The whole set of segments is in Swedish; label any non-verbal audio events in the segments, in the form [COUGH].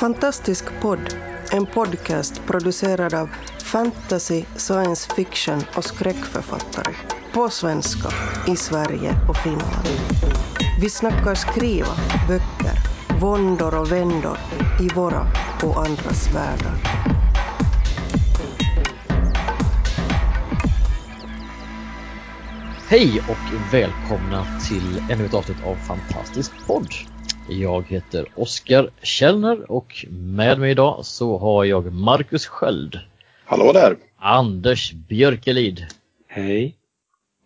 Fantastisk podd, en podcast producerad av fantasy, science fiction och skräckförfattare. På svenska, i Sverige och Finland. Vi snackar skriva, böcker, våndor och vändor i våra och andras världar. Hej och välkomna till ännu ett avsnitt av Fantastisk podd. Jag heter Oskar Källner och med mig idag så har jag Marcus Sköld. Hallå där! Anders Björkelid. Hej.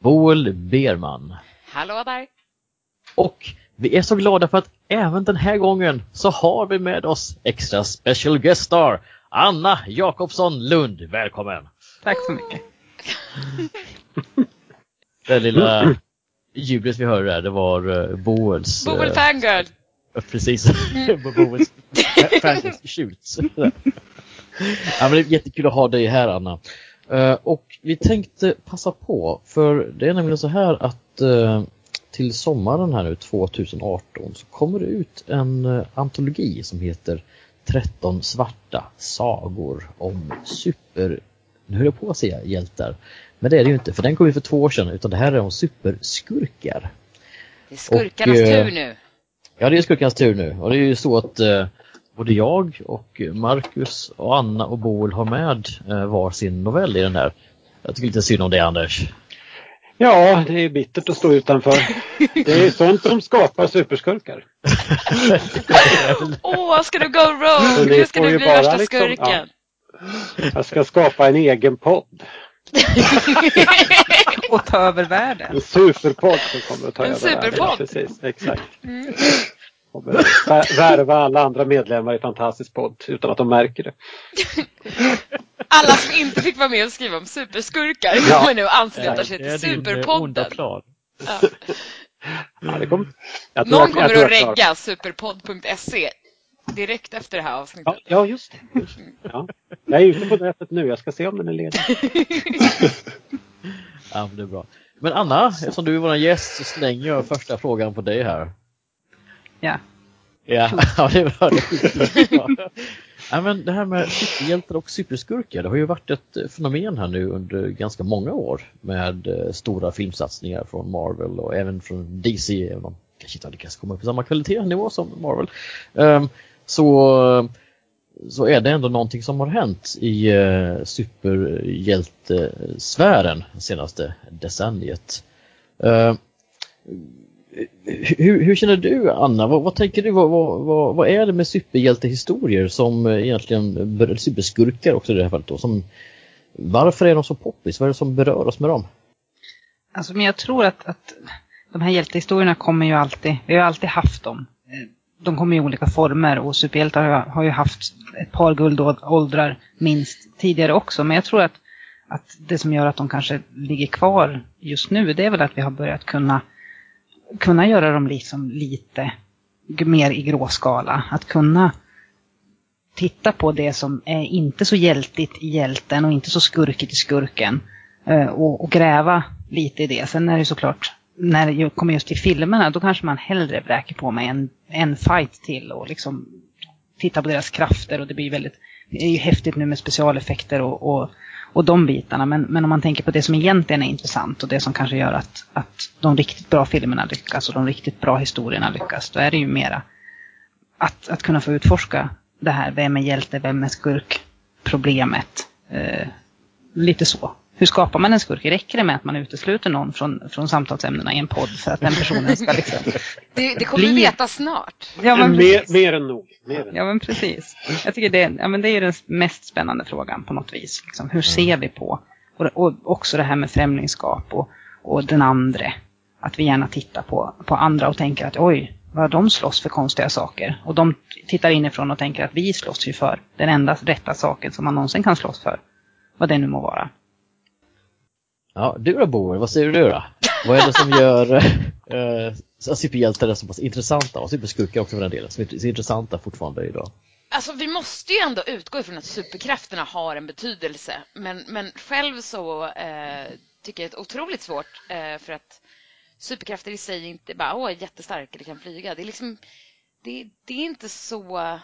Boel Berman. Hallå där! Och vi är så glada för att även den här gången så har vi med oss extra special guest star Anna Jakobsson Lund. Välkommen! Tack så mycket. Det lilla ljudet vi hörde där, det var uh, Boels... Boel eh, Fangirl! Precis, [LAUGHS] Boels fangirls [LAUGHS] Ja men det är jättekul att ha dig här Anna. Eh, och vi tänkte passa på, för det är nämligen så här att eh, till sommaren här nu 2018 så kommer det ut en eh, antologi som heter 13 svarta sagor om super, nu höll jag på att säga hjältar, men det är det ju inte för den kom ju för två år sedan utan det här är om superskurkar. Det är skurkarnas Och, tur nu. Ja, det är skurkarnas tur nu och det är ju så att eh, både jag och Marcus och Anna och Boel har med eh, var sin novell i den här. Jag tycker lite synd om det Anders. Ja, det är bittert att stå utanför. [LAUGHS] Det är sånt som skapar superskurkar. [LAUGHS] Åh, ska du go rogue? ni Nu ska du ju bli bara värsta liksom- skurken. Jag ska skapa en egen podd. [LAUGHS] Och ta över världen. En superpodd som kommer att ta En över världen. superpodd. Precis, exakt. Kommer att vär- värva alla andra medlemmar i Fantastisk podd utan att de märker det. [LAUGHS] Alla som inte fick vara med och skriva om superskurkar Ja. kommer nu ansluta sig till eh, superpodden. Ja. Ja, det kommer. Jag Någon jag- kommer att jag klarar- regga superpodd.se direkt efter det här avsnittet. Ja, ja, just det. Just det. Ja. Jag är ute på nätet nu. Jag ska se om den är ledig. [LAUGHS] Ja, det är bra. Men Anna, eftersom du är vår gäst så slänger jag första frågan på dig här. Ja. Ja, [LAUGHS] ja det är bra. Det skitbra. ja, men det här med superhjältar och superskurkar, det har ju varit ett fenomen här nu under ganska många år med eh, stora filmsatsningar från Marvel och även från DC, även om kanske inte har lyckats komma upp på samma kvalitetsnivå som Marvel. Ehm, så, så är det ändå någonting som har hänt i eh, superhjältesfären det senaste decenniet. Eh, hur, hur känner du Anna? Vad, vad tänker du? Vad, vad, vad, är det med superhjältehistorier som egentligen, superskurkar också i det här fallet då, som, varför är de så poppis? Vad är det som berör oss med dem? Alltså, men jag tror att, att de här hjältehistorierna kommer ju alltid, vi har alltid haft dem. De kommer i olika former och superhjältar har, har ju haft ett par guldåldrar minst tidigare också. Men jag tror att, att det som gör att de kanske ligger kvar just nu, det är väl att vi har börjat kunna, kunna göra dem liksom lite mer i gråskala. Att kunna titta på det som är inte så hjältigt i hjälten och inte så skurkigt i skurken. Eh, och, och gräva lite i det. Sen är det såklart, när det kommer just till filmerna, då kanske man hellre vräker på med en, en fight till och liksom titta på deras krafter och det blir väldigt, det är ju häftigt nu med specialeffekter och, och, och de bitarna. Men, men om man tänker på det som egentligen är intressant och det som kanske gör att, att de riktigt bra filmerna lyckas och de riktigt bra historierna lyckas, då är det ju mera att, att kunna få utforska det här, vem är hjälte, vem är skurk, problemet. Eh, lite så. Hur skapar man en skurk? Räcker det med att man utesluter någon från, från samtalsämnena i en podd för att den personen ska liksom... [LAUGHS] Det, det kommer vi Bli- veta snart. Ja, men mer, mer än nog. Mer än. Ja, men precis. Jag tycker det, ja, men det är ju den mest spännande frågan på något vis. Liksom, hur ser vi på, och, och också det här med främlingskap och, och den andre. Att vi gärna tittar på, på andra och tänker att oj, vad de slåss för konstiga saker. Och de tittar inifrån och tänker att vi slåss ju för den enda rätta saken som man någonsin kan slåss för. Vad det nu må vara. Ja, du då Boel, vad säger du då? Vad är det som gör [LAUGHS] eh, superhjältar så pass intressanta och superskurkar också för den delen, som är så intressanta fortfarande idag? Alltså vi måste ju ändå utgå ifrån att superkrafterna har en betydelse. Men, men själv så eh, tycker jag det är otroligt svårt eh, för att superkrafter i sig inte bara åh, är jättestark eller kan flyga. Det är liksom det, det är inte så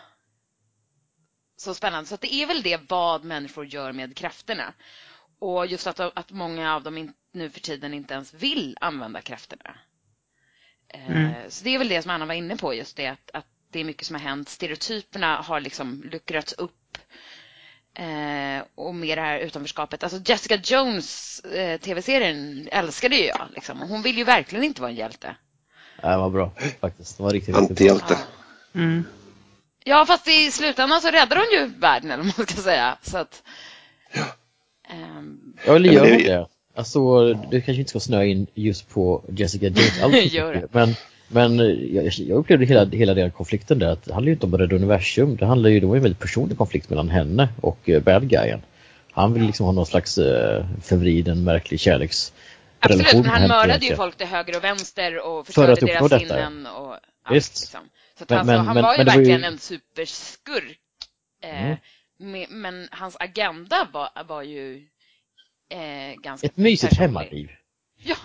så spännande. Så att det är väl det vad människor gör med krafterna. Och just att, att många av dem in, nu för tiden inte ens vill använda krafterna. Eh, Mm. Så det är väl det som Anna var inne på, just det att, att det är mycket som har hänt. Stereotyperna har liksom luckrats upp. Eh, och med det här utanförskapet. Alltså Jessica Jones, eh, tv-serien, älskade ju jag. Liksom. Hon vill ju verkligen inte vara en hjälte. Ja, det var bra faktiskt. Det var riktigt, riktigt bra. Antihjälte. Mm. Ja, fast i slutändan så räddar hon ju världen, eller vad man ska säga. Så att, ehm, Ja, eller Ja, gör det- det? Alltså, du kanske inte ska snöa in just på Jessica Jones [LAUGHS] för Men, men eh, jag, jag upplevde hela, hela den konflikten där att det handlar ju inte om rädda universum. Det handlar ju, det var ju en väldigt personlig konflikt mellan henne och uh, bad guyen. Han vill liksom ha någon slags uh, förvriden, märklig kärleksrelation absolut, men han mördade ju folk till höger och vänster och För förstörde att uppnå deras detta, ja. sinnen och allt. Visst. Liksom. Så att Men- alltså, men- han men- var ju det var ju- verkligen en superskurk. Eh, Mm. Men hans agenda var, var ju eh, ganska Ett mysigt personlig. hemmaliv Ja,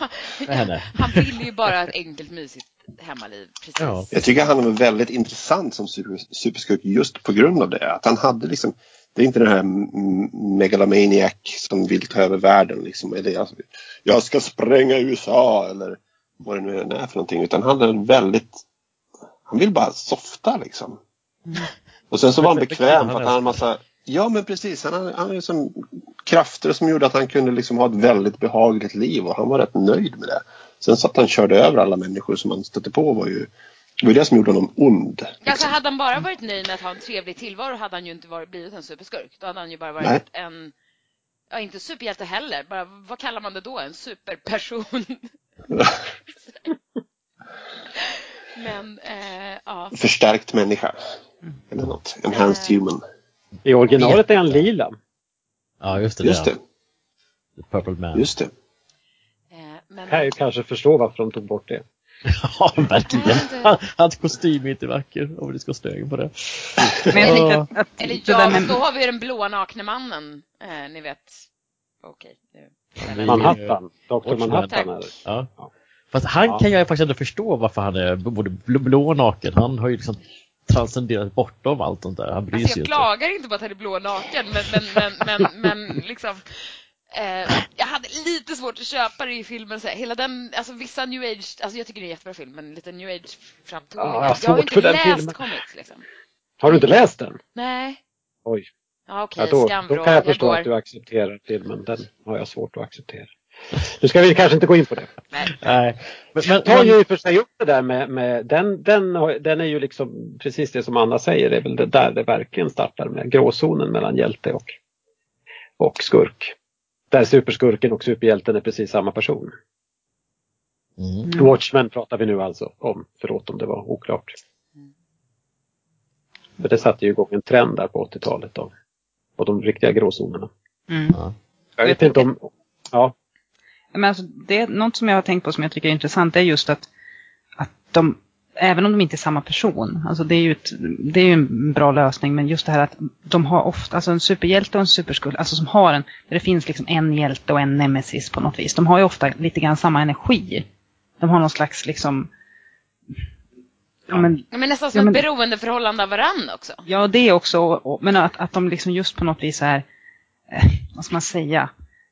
[LAUGHS] han ville ju bara ett enkelt mysigt hemmaliv. Precis. Ja. Jag tycker han var väldigt intressant som super, superskurk just på grund av det. Att han hade liksom, det är inte den här mm, megalomaniac som vill ta över världen. Liksom. Eller, alltså, jag ska spränga USA eller vad det nu är för någonting. Utan han är väldigt, han vill bara softa liksom. Och sen så var han bekväm för att han hade en massa, ja men precis, han hade, han hade liksom krafter som gjorde att han kunde liksom ha ett väldigt behagligt liv och han var rätt nöjd med det. Sen så att han körde över alla människor som han stötte på var ju det var det som gjorde honom ond. Alltså liksom. hade han bara varit nöjd med att ha en trevlig tillvaro hade han ju inte varit, blivit en superskurk. Då hade han ju bara varit Nej. en, ja inte superhjälte heller, bara vad kallar man det då? En superperson. [LAUGHS] Men, eh, ja. Förstärkt människa. Eller något. Enhanced human. I originalet är han lila. Ja, just det. Just det. The Purple Man. Just det. Eh, men, Kan jag ju kanske förstå varför de tog bort det. [LAUGHS] Ja, verkligen. Det- Hans kostym är inte vacker, om vi ska stå på det. Men jag tänkte att, att eller det ja, fast då har vi den blåa nakne mannen. Eh, ni vet. Okej. nu. Vi- Manhattan. Dr. Manhattan. Ja. Ja. Fast han Ja. kan jag faktiskt ändå förstå varför han är både bl- blå och naken. Han har ju liksom transcenderat bortom allt sånt där. Han bryr Alltså sig jag inte. klagar inte på att han är blå naken, men, men, men, men, [LAUGHS] men liksom eh, jag hade lite svårt att köpa det i filmen. Så här, hela den, alltså vissa new age, alltså jag tycker det är en jättebra film, men lite new age framtoning. Ja, jag har jag har inte läst filmen. comics liksom. Har du inte läst den? Nej. Oj. Ja, okej, Ja, då, då kan jag förstå går. att du accepterar filmen. Den har jag svårt att acceptera. Nu ska vi kanske inte gå in på det. Nej. Men, men, tar ju i och för sig upp det där med, med den, den, den är ju liksom precis det som Anna säger, det är väl det där det verkligen startar med gråzonen mellan hjälte och, och skurk. Där superskurken och superhjälten är precis samma person. mm. Watchmen pratar vi nu alltså om, förlåt om det var oklart. För det satte ju igång en trend där på 80-talet av, av de riktiga gråzonerna. mm. Ja. Jag vet inte om, ja, Men alltså, det är något som jag har tänkt på som jag tycker är intressant, är just att, att de, även om de inte är samma person, alltså det är ju ett, det är en bra lösning, men just det här att de har ofta, alltså en superhjälte och en superskurk, alltså som har en, där det finns liksom en hjälte och en nemesis på något vis, de har ju ofta lite grann samma energi. De har någon slags liksom, ja men Ja, Men nästan som Ja, men- ett beroendeförhållande av varann också. Ja, det också. och- och- Men att, att de liksom just på något vis är, eh, vad ska man säga,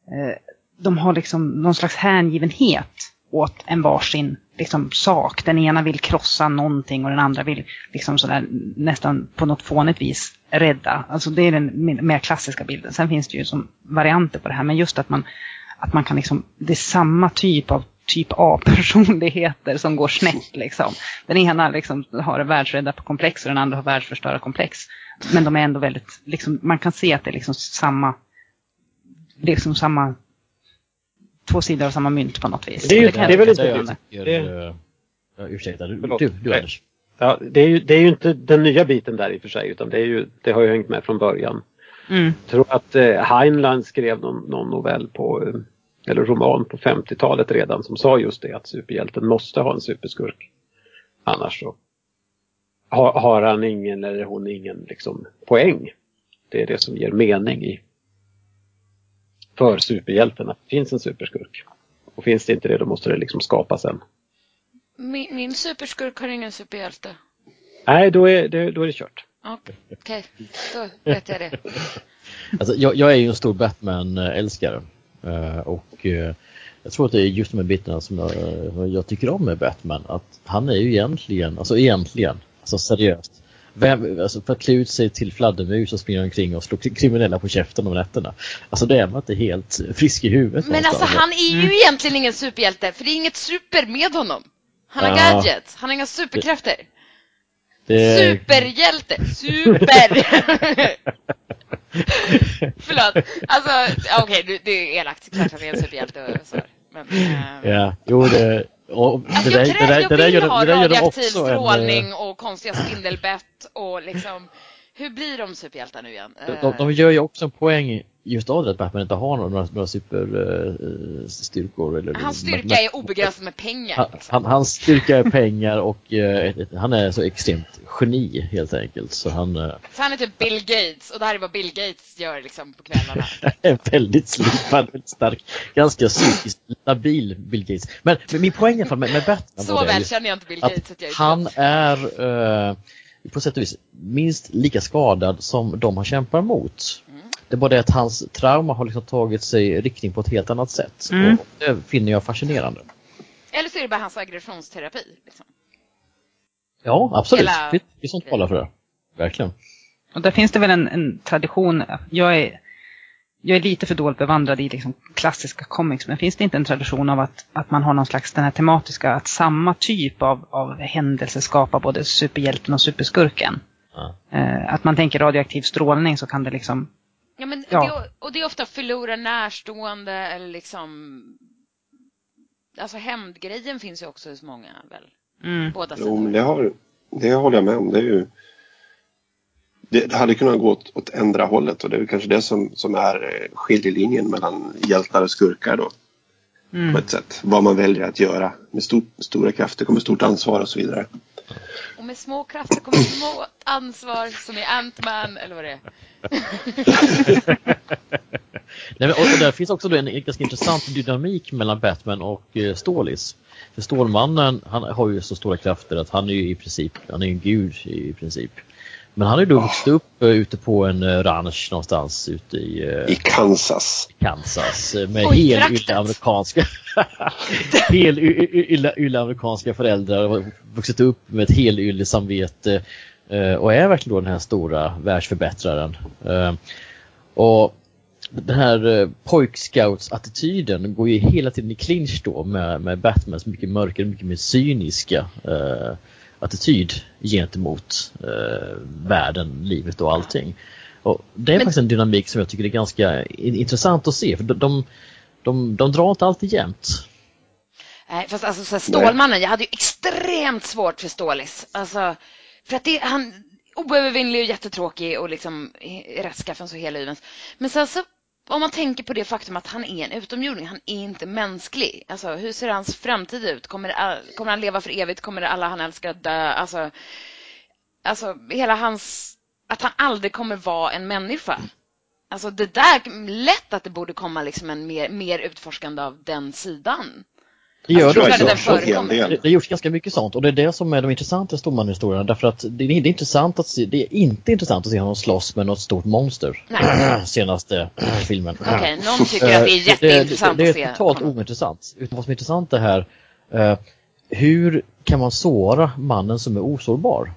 eh, de har liksom någon slags hängivenhet åt en varsin liksom, sak. Den ena vill krossa någonting och den andra vill liksom sådär nästan på något fånigt vis rädda. Alltså det är den mer- klassiska bilden. Sen finns det ju som varianter på det här, men just att man, att man kan liksom, det är samma typ av typ A-personligheter [LAUGHS] som går snett liksom. Den ena liksom har världsräddarkomplex och den andra har världsförstörarkomplex. Men de är ändå väldigt, liksom, man kan se att det är liksom samma, liksom samma, två sidor av samma mynt på något vis. Det är ju- kan det är väl jag det. tycker, eh, ja, ursäkta, du, Förlåt. du, du. Anders. ja det, är ju, det är ju inte den nya biten där i och för sig, utan det, är ju, det har ju hängt med från början. Mm. Jag tror att eh, Heinlein skrev någon, någon novell på, eh, eller roman på 50-talet redan som sa just det att superhjälten måste ha en superskurk. Annars så har, har han ingen eller hon ingen liksom, poäng. Det är det som ger mening i för superhjälten att det finns en superskurk. Och finns det inte det då måste det liksom skapas en. Min, min superskurk har ingen superhjälte. Nej, då är det, då är det kört. Okej, då vet jag det. [LAUGHS] Alltså, jag, jag är ju en stor Batman-älskare. Eh, och eh, jag tror att det är just de här bitarna som jag, eh, jag tycker om med Batman. Att han är ju egentligen, alltså egentligen, alltså seriöst. Vem, alltså för att klä ut sig till fladdermus och springa omkring och slå kriminella på käften om nätterna. Alltså det är man inte helt frisk i huvudet. Men alltså han är ju egentligen ingen superhjälte för det är inget super med honom. Han har Ja. gadgets, han har inga superkrafter. det, Superhjälte! Super! [LAUGHS] Förlåt. Alltså, okej, du- det är elakt. Klart han är en superhjälte och så. Men, ehm, Ja, jo det... Och det Alltså, där, jag, det där, jag det där vill ha det där de radioaktiv en, eh, strålning och konstiga spindelbett och liksom hur blir de superhjältar nu igen? De, de, de gör ju också en poäng just av det att Batman inte har några, några superstyrkor. eller Hans styrka är obegränsad med pengar. han, Liksom. han, hans styrka är pengar och eh, ett- han är så extremt geni helt enkelt. Så han eh, Så han är typ Bill Gates och det här är vad Bill Gates gör liksom på kvällarna. [LAUGHS] är väldigt slipad, väldigt stark, ganska psykiskt labil Bill Gates. Men, men min poäng i alla fall med, med Batman Så väl känner jag inte Bill Gates att att han är eh, på sätt och vis minst lika skadad som de han kämpar mot. Mm. Det är bara det att hans trauma har liksom tagit sig riktning på ett helt annat sätt. Mm. Och det finner jag fascinerande. Eller så är det bara hans aggressionsterapi. Liksom. Ja, absolut. Hela Det är som talar för det. Verkligen. Och där finns det väl en, en tradition. Jag är, jag är lite för dåligt bevandrad i liksom klassiska comics, men finns det inte en tradition av att, att man har någon slags den här tematiska, att samma typ av, av händelse skapar både superhjälten och superskurken? Ja. Eh, att man tänker radioaktiv strålning så kan det liksom, Ja, men Ja. Det, och det är ofta förlora närstående eller liksom Alltså hämndgrejen finns ju också hos många väl? mm, Båda Jo, men sidor. det, har, det håller jag med om. Det, är ju, det, det hade kunnat gå åt, åt ändra hållet och det är kanske det som, som är eh, skiljelinjen mellan hjältar och skurkar då. På mm. ett sätt. Vad man väljer att göra. Med stor, stora krafter kommer stort ansvar och så vidare. Och med små krafter kommer små ansvar som i Ant-Man eller vad det är. [LAUGHS] Nej, men, och, och där finns också då en ganska intressant dynamik mellan Batman och eh, Stålis. För Stålmannen, han har ju så stora krafter att han är ju i princip, han är en gud i princip. Men han är ju då vuxit upp eh, ute på en eh, ranch någonstans ute i eh, I Kansas. Kansas med Oj, hel traktet. ylla amerikanska [LAUGHS] hel y- y- ylla, ylla amerikanska föräldrar och vuxit upp med ett helylle samvete och är verkligen då den här stora världsförbättraren. Eh, Och den här pojkscouts-attityden går ju hela tiden i clinch då med, med Batmans mycket mörkare, mycket mer cyniska attityd gentemot eh, världen, livet och allting. Och det är Men- faktiskt en dynamik som jag tycker är ganska in- intressant att se för de, de, de, de drar inte alltid jämnt. Nej, fast alltså så här, Stålmannen, jag hade ju extremt svårt för Stålis. Alltså, för att det, han oövervinnlig och jättetråkig och liksom i rättskaffen så hela. Men sen så, om man tänker på det faktum att han är en utomjording, han är inte mänsklig. Alltså, hur ser hans framtid ut? Kommer, all, kommer han leva för evigt? Kommer alla han älskar att dö? Alltså, alltså hela hans, att han aldrig kommer vara en människa. Alltså det där, lätt att det borde komma liksom en mer, mer utforskande av den sidan. Det gör det också. det. Det, det gjorts ganska mycket sånt och det är det som är de intressanta Storman-historierna därför att det, det är intressant att se, det är inte intressant att se honom slåss med något stort monster. Nej. [CLEARS THROAT] Senaste filmen. Okej, någon tycker att det är Eh, jätteintressant det, det, det se är totalt ointressant. Utan vad som är intressant är här, eh, hur kan man såra mannen som är osårbar?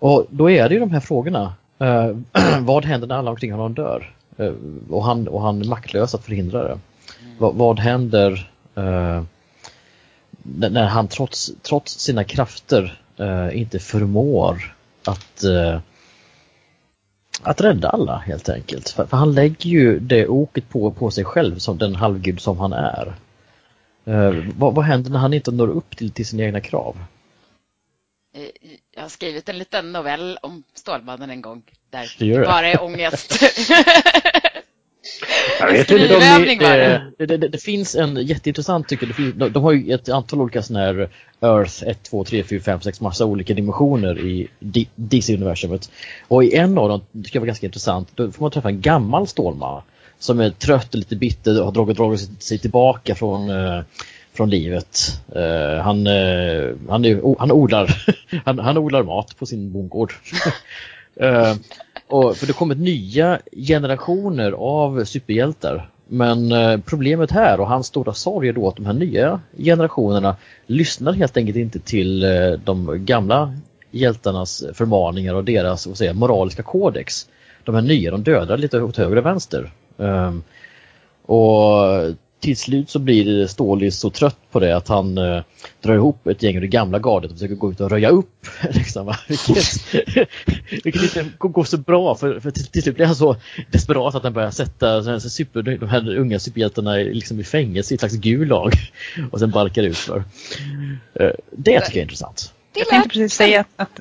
Och då är det ju de här frågorna. Eh, [CLEARS THROAT] vad händer när alla omkring honom dör? Eh, och, han, och han är maktlös att förhindra det. Vad, vad händer eh, när när han trots, trots sina krafter eh, inte förmår att eh, att rädda alla helt enkelt. För, för han lägger ju det oket på, på sig själv som den halvgud som han är. Eh, vad, vad händer när han inte når upp till, till sina egna krav? Eh, Jag har skrivit en liten novell om Stålmannen en gång. Där det? bara är ångest. [LAUGHS] [LAUGHS] Jag vet inte om Skrivövning ni... var det. Eh, det, det, det finns en jätteintressant tycker jag, det finns, de, de har ju ett antal olika sådana här Earth 1, 2, 3, 4, 5, 6 massa olika dimensioner i DC-universumet. Och i en av dem, tycker jag var ganska intressant, då får man träffa en gammal Stålman som är trött och lite bitter och har dragit, dragit sig tillbaka från, eh, från livet. Uh, han, uh, han, är, han, odlar, [LAUGHS] han, han odlar mat på sin bondgård. uh, [LAUGHS] och, för det kommer nya generationer av superhjältar. Men eh, problemet här och hans stora sorg är då att de här nya generationerna lyssnar helt enkelt inte till eh, de gamla hjältarnas förmaningar och deras vad säger, moraliska kodex. De här nya, de dödar lite åt höger och vänster. Ehm, och till slut så blir Stålis så trött på det att han uh, drar ihop ett gäng ur det gamla gardet och försöker gå ut och röja upp. [LAUGHS] liksom, vilket, [LAUGHS] vilket inte går så bra för, för till, till slut blir han så desperat att han börjar sätta super, de här unga superhjältarna liksom i fängelse i ett slags gulag och sen balkar ut för. Uh, det tycker jag är intressant. Jag tänkte precis säga att, att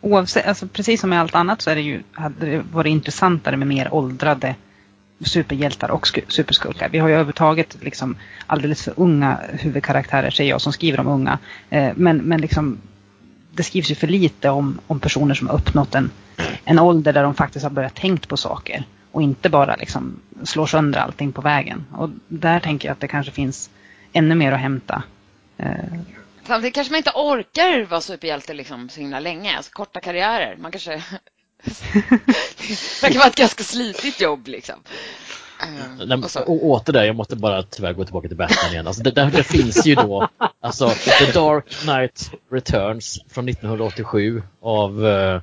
oavsett, alltså precis som med allt annat så är det ju, hade det varit intressantare med mer åldrade superhjältar och superskurkar. Vi har ju övertaget liksom alldeles för unga huvudkaraktärer, säger jag som skriver om unga. Eh, men, men liksom, det skrivs ju för lite om, om personer som har uppnått en, en ålder där de faktiskt har börjat tänkt på saker. Och inte bara liksom slår sönder allting på vägen. Och där tänker jag att det kanske finns ännu mer att hämta. Eh, Samtidigt kanske man inte orkar vara superhjälte liksom så himla länge. Alltså korta karriärer. Man kanske det kan vara ett ganska slitigt jobb liksom. Uh, Nej, och, och åter där, jag måste bara tyvärr gå tillbaka till Batman igen. Alltså, det, det, det finns ju då alltså, The Dark Knight Returns från 1987 av uh,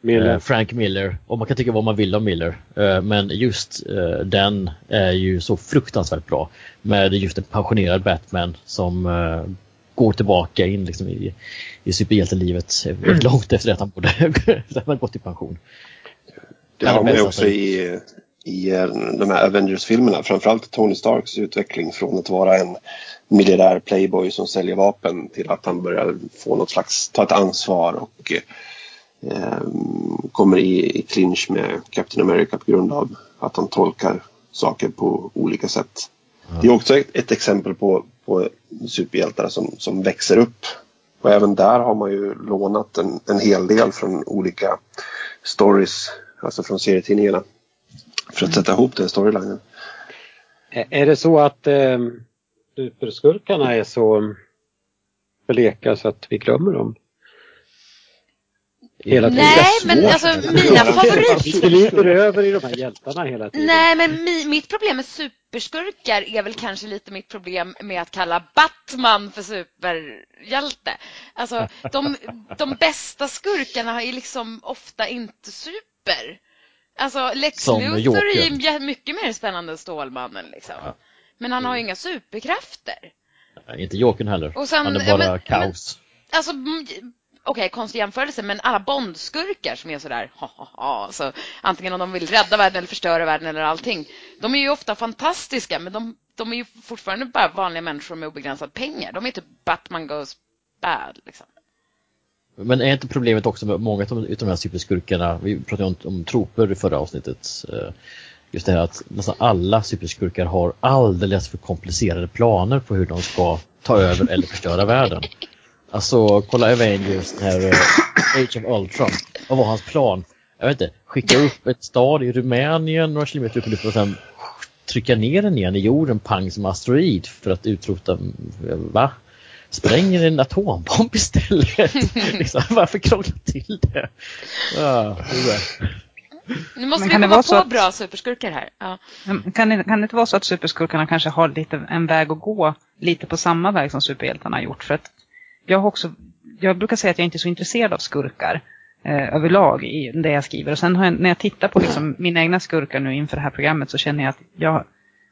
Miller. Frank Miller. Och man kan tycka vad man vill om Miller. Uh, men just den är ju så fruktansvärt bra. Med just en pensionerad Batman som går tillbaka in liksom i, i superhjältelivet mm. långt efter att han borde [LAUGHS] ha gått i pension. Det har man ju också i, i eh, de här Avengers-filmerna. Framförallt Tony Starks utveckling från att vara en miljardär playboy som säljer vapen till att han börjar få något slags, ta ett ansvar och eh, kommer i, i clinch med Captain America på grund av att han tolkar saker på olika sätt. Det är också ett, ett exempel på, på superhjältar som, som växer upp. Och även där har man ju lånat en, en hel del från olika stories, alltså från serietidningarna. För att sätta ihop den storylinen. Är det så att eh, superskurkarna är så eh, bleka så att vi glömmer dem? Hela tiden. Nej, men alltså mina favorit... Det lyser över i de här hjältarna hela tiden. Nej, men mi, mitt problem med superskurkar är väl kanske lite mitt problem med att kalla Batman för superhjälte. Alltså, de, de bästa skurkarna är liksom ofta inte super. Alltså, Lex Som Luthor Joker. är mycket mer spännande än Stålmannen liksom. Ja. Men han har ju inga superkrafter. Nej, inte Jokern heller. Sen, han är bara men, kaos. Men, alltså, okej, okay, konstig jämförelse, men alla Bondskurkar som är sådär, ha, ha, ha, alltså, antingen om de vill rädda världen eller förstöra världen eller allting, de är ju ofta fantastiska, men de, de är ju fortfarande bara vanliga människor med obegränsat pengar. De är typ Batman goes bad, liksom. Men är inte problemet också med många av de här superskurkarna, vi pratade om, om troper i förra avsnittet, eh, just det här att nästan alla superskurkar har alldeles för komplicerade planer på hur de ska ta över eller förstöra världen. [LAUGHS] Alltså, kolla Avengers, den här uh, Age of Ultron. Vad var hans plan? Jag vet inte, skicka upp ett stad i Rumänien några kilometer upp i luften och sen trycka ner den igen i jorden, pang som asteroid för att utrota, va? Spränger en atombomb istället? [LAUGHS] liksom, varför krångla till det? Ah, nu måste vi komma på att, bra superskurkar här. Ja. Kan, det, kan det inte vara så att superskurkarna kanske har lite en väg att gå lite på samma väg som superhjältarna har gjort? För att jag har också, jag brukar säga att jag inte är så intresserad av skurkar eh, överlag i det jag skriver. Och sen jag, när jag tittar på liksom mina egna skurkar nu inför det här programmet så känner jag att jag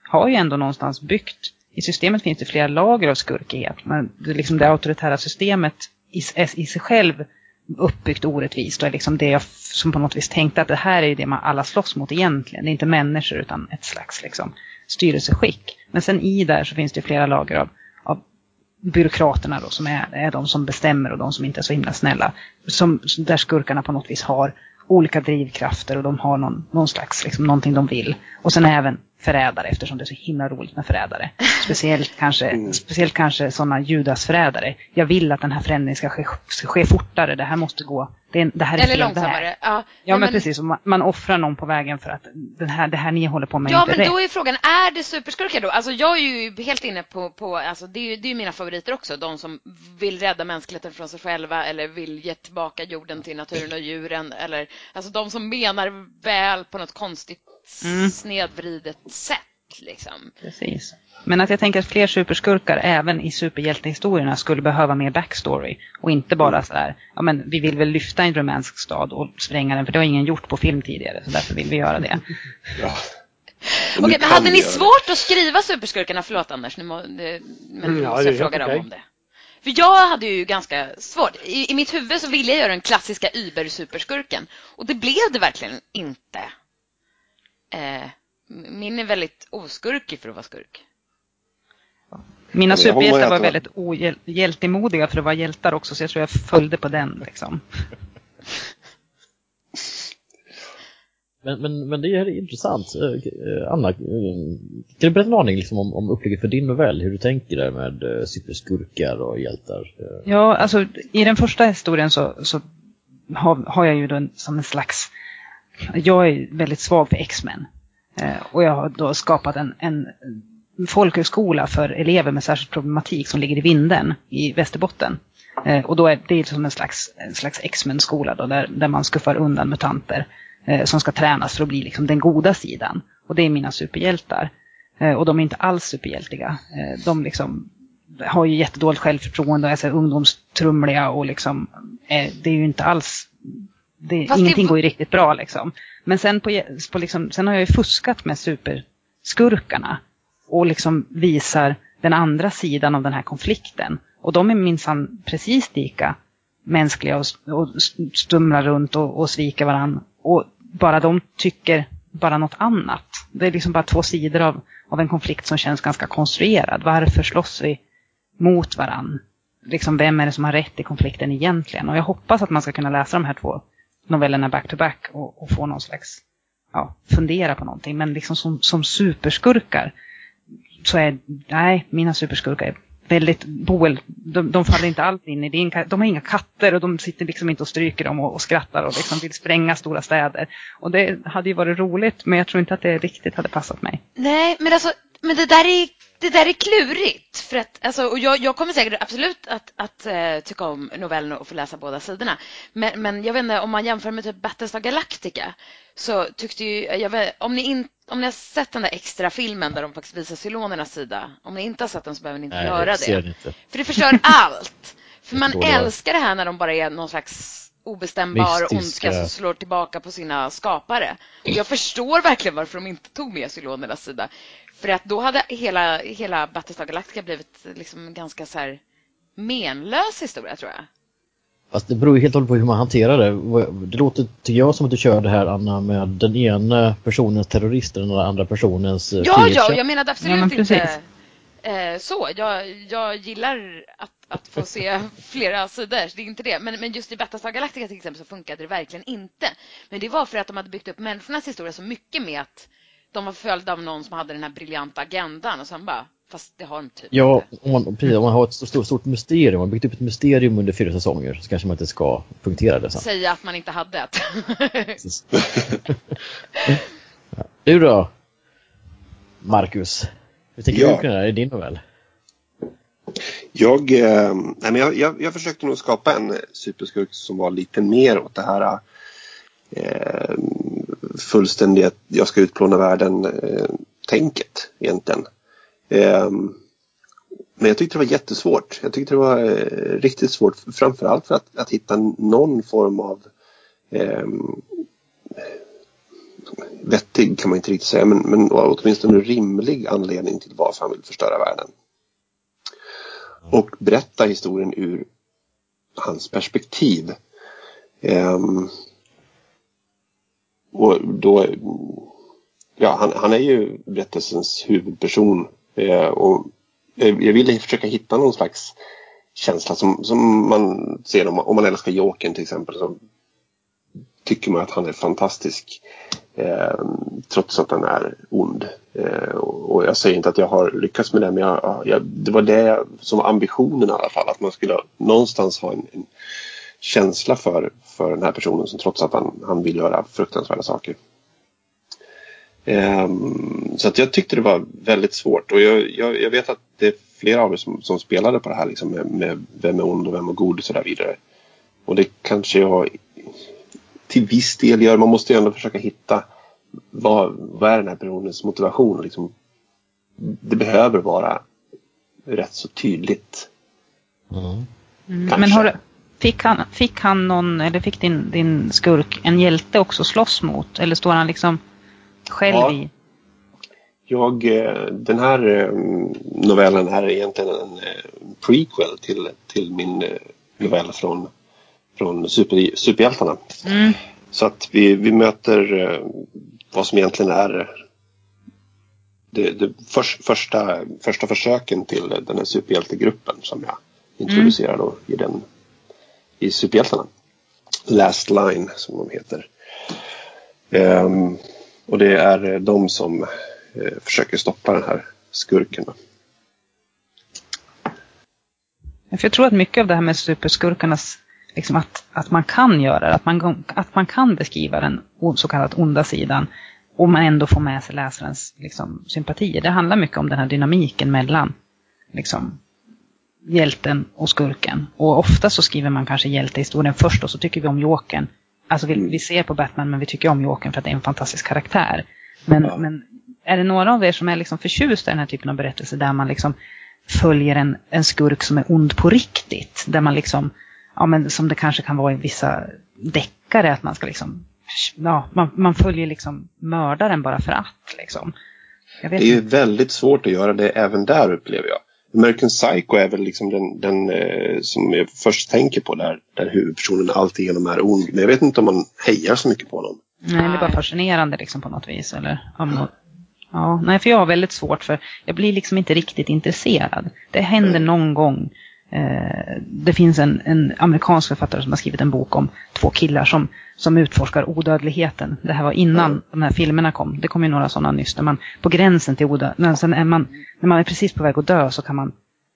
har ju ändå någonstans byggt, i systemet finns det flera lager av skurkighet. Men det, liksom det auktoritära systemet i, i sig själv uppbyggt orättvist och är liksom det jag som på något vis tänkte att det här är det man alla slåss mot egentligen. Det är inte människor utan ett slags liksom, styrelseskick. Men sen i där så finns det flera lager av byråkraterna då, som är, är de som bestämmer och de som inte är så himla snälla. Som, där skurkarna på något vis har olika drivkrafter och de har någon, någon slags, liksom, någonting de vill. Och sen även förrädare eftersom det är så himla roligt med förrädare. Speciellt kanske, mm. speciellt kanske sådana judasförrädare. Jag vill att den här förändringen ska ske, ska ske fortare. Det här måste gå, Det, är, det här är Eller fel långsammare. väg. Ja, Ja, Nej, men, precis. Man, man offrar någon på vägen för att den här, det här ni håller på med är Ja, inte men rätt. då är frågan, är det superskurkar då? Alltså jag är ju helt inne på, på alltså det är ju det är mina favoriter också. De som vill rädda mänskligheten från sig själva eller vill ge tillbaka jorden till naturen och djuren. Eller, alltså de som menar väl på något konstigt Mm. snedvridet sätt. Liksom. Precis. Men att jag tänker att fler superskurkar även i superhjältehistorierna skulle behöva mer backstory. Och inte bara så här, ja men vi vill väl lyfta en rumänsk stad och spränga den för det har ingen gjort på film tidigare så därför vill vi göra det. [LAUGHS] Ja. Okej, men hade ni det. svårt att skriva superskurkarna? Förlåt Anders, nu må, det, men Mm, ja, jag fråga helt dem okej. om det. För jag hade ju ganska svårt. I, I mitt huvud så ville jag göra den klassiska Uber-superskurken. Och det blev det verkligen inte. Eh, min är väldigt oskurkig för att vara skurk. Mina superhjältar var väldigt ohjältemodiga för att vara hjältar också så jag tror jag följde på den liksom. [LAUGHS] Men, men, men det är intressant. Eh, Anna, eh, kan du berätta en aning liksom om, om upplägget för din novell? Hur du tänker där med eh, superskurkar och hjältar? Eh, Ja, alltså i den första historien så, så har, har jag ju då en, som en slags... Jag är väldigt svag för X-Men. Eh, och jag har då skapat en, en folkhögskola för elever med särskild problematik som ligger i Vinden i Västerbotten. Eh, och då är det som en slags, en slags X-Men-skola då, där, där man skuffar undan mutanter eh, som ska tränas för att bli liksom den goda sidan. Och det är mina superhjältar. Eh, och de är inte alls superhjältiga. Eh, de liksom har ju jättedåligt självförtroende och är så ungdomstrumliga och liksom, eh, det är ju inte alls, det, Fast det- ingenting går ju riktigt bra liksom. Men sen, på, på liksom, sen har jag ju fuskat med superskurkarna och liksom visar den andra sidan av den här konflikten. Och de är minsann precis lika mänskliga och, och stumlar runt och, och sviker varann. Och bara de tycker bara något annat. Det är liksom bara två sidor av, av en konflikt som känns ganska konstruerad. Varför slåss vi mot varann? Liksom, vem är det som har rätt i konflikten egentligen? Och jag hoppas att man ska kunna läsa de här två novellerna back to back och, och få någon slags, ja, fundera på någonting. Men liksom som, som superskurkar så är, nej, mina superskurkar är väldigt, Boel, de, de faller inte alls in i din... De har inga katter och de sitter liksom inte och stryker dem och, och skrattar och liksom vill spränga stora städer. Och det hade ju varit roligt, men jag tror inte att det riktigt hade passat mig. Nej, men alltså, men det där är, det där är klurigt. För att, alltså, och jag, jag kommer säkert absolut att, att eh, tycka om novellen och få läsa båda sidorna. Men, men jag vet inte, om man jämför med typ Battlestar Galactica så tyckte ju, jag vet, om ni inte om ni har sett den där extra filmen där de faktiskt visar cylonernas sida, om ni inte har sett den så behöver ni inte Nej, göra det. inte. För det förstör [LAUGHS] allt. För man älskar det här när de bara är någon slags obestämbar Mystiska. ondska som slår tillbaka på sina skapare. Och jag förstår verkligen varför de inte tog med cylonernas sida. För att då hade hela, hela Battlestar Galactica blivit liksom en ganska så här menlös historia tror jag. Fast det beror ju helt och hållet på hur man hanterar det. Det låter, tycker jag, som att du kör det här Anna med den ena personens terrorister och den andra personens eh, Ja, ja, frihetskämp. jag menade Ja, absolut men precis. inte eh, så. Jag, jag gillar att, att få se [LAUGHS] flera sidor, det är inte det. Men, men just i Battlestar Galactica till exempel så funkade det verkligen inte. Men det var för att de hade byggt upp människornas historia så mycket med att de var följda av någon som hade den här briljanta agendan och sen bara, fast det har de typ Ja, om man, precis, om man har ett stort, stort mysterium, man har byggt upp ett mysterium under fyra säsonger så kanske man inte ska punktera det sen. Säga att man inte hade ett. Ja. Du då? Marcus? Hur tänker Ja. du kring det här i din novell? Jag, eh, nej, men jag, jag, jag försökte nog skapa en superskurk som var lite mer åt det här eh, fullständiga, jag ska utplåna världen eh, tänket egentligen. Eh, men jag tyckte det var jättesvårt. Jag tyckte det var eh, riktigt svårt framförallt för att, att hitta någon form av eh, vettig kan man inte riktigt säga men, men åtminstone rimlig anledning till varför han vill förstöra världen och berätta historien ur hans perspektiv. Eh, och då, ja, han, han är ju berättelsens huvudperson eh, och jag ville försöka hitta någon slags känsla som, som man ser om, man- om man älskar Jokern till exempel så tycker man att han är fantastisk. Eh, trots att han är ond. Eh, och och jag säger inte att jag har lyckats med det men jag, jag, det var det som var ambitionen i alla fall. Att man skulle någonstans ha en, en känsla för, för den här personen som trots att han, han vill göra fruktansvärda saker. Um, så att jag tyckte det var väldigt svårt och jag, jag, jag vet att det är flera av er som, som spelade på det här liksom med, med vem är ond och vem är god och så där vidare. Och det kanske jag till viss del gör. Man måste ju ändå försöka hitta vad, vad är den här personens motivation. Liksom, det behöver vara rätt så tydligt. Mm. Mm, men har, fick, han, fick han någon, eller fick din, din skurk en hjälte också slåss mot? Eller står han liksom själv ja. i? Jag, eh, den här eh, novellen är egentligen en eh, prequel till, till min novell från, från super, Superhjältarna. Mm. Så att vi, vi möter vad som egentligen är det, det för, första, första försöken till den här superhjältegruppen som jag introducerar mm. då i, den, i Superhjältarna. Last Line som de heter. Um, och det är eh, de som uh, försöker stoppa den här skurken. För jag tror att mycket av det här med superskurkarnas, liksom att, att man kan göra det, att man, att man kan beskriva den så kallat onda sidan och man ändå får med sig läsarens liksom, sympatier. Det handlar mycket om den här dynamiken mellan liksom, hjälten och skurken. Och ofta så skriver man kanske hjältehistorien först och så tycker vi om Jokern. Alltså vi, vi ser på Batman men vi tycker om Jokern för att det är en fantastisk karaktär. Men, ja. men är det några av er som är liksom förtjusta i den här typen av berättelser där man liksom följer en, en skurk som är ond på riktigt? Där man liksom, ja men som det kanske kan vara i vissa deckare, att man ska liksom ja, man, man följer liksom mördaren bara för att. Liksom. det är ju väldigt svårt att göra det även där upplever jag. American Psycho är väl liksom den, den eh, som jag först tänker på där, där huvudpersonen alltigenom är ond. Men jag vet inte om man hejar så mycket på honom. Nej, det är bara fascinerande liksom på något vis. Eller, om, ja, nej, för jag har väldigt svårt för, jag blir liksom inte riktigt intresserad. Det händer mm. någon gång det finns en, en, amerikansk författare som har skrivit en bok om två killar som, som utforskar odödligheten. Det här var innan mm. de här filmerna kom. Det kom ju några sådana nyss. När man på gränsen till odödlighet, sen är man, när man är precis på väg att dö så kan man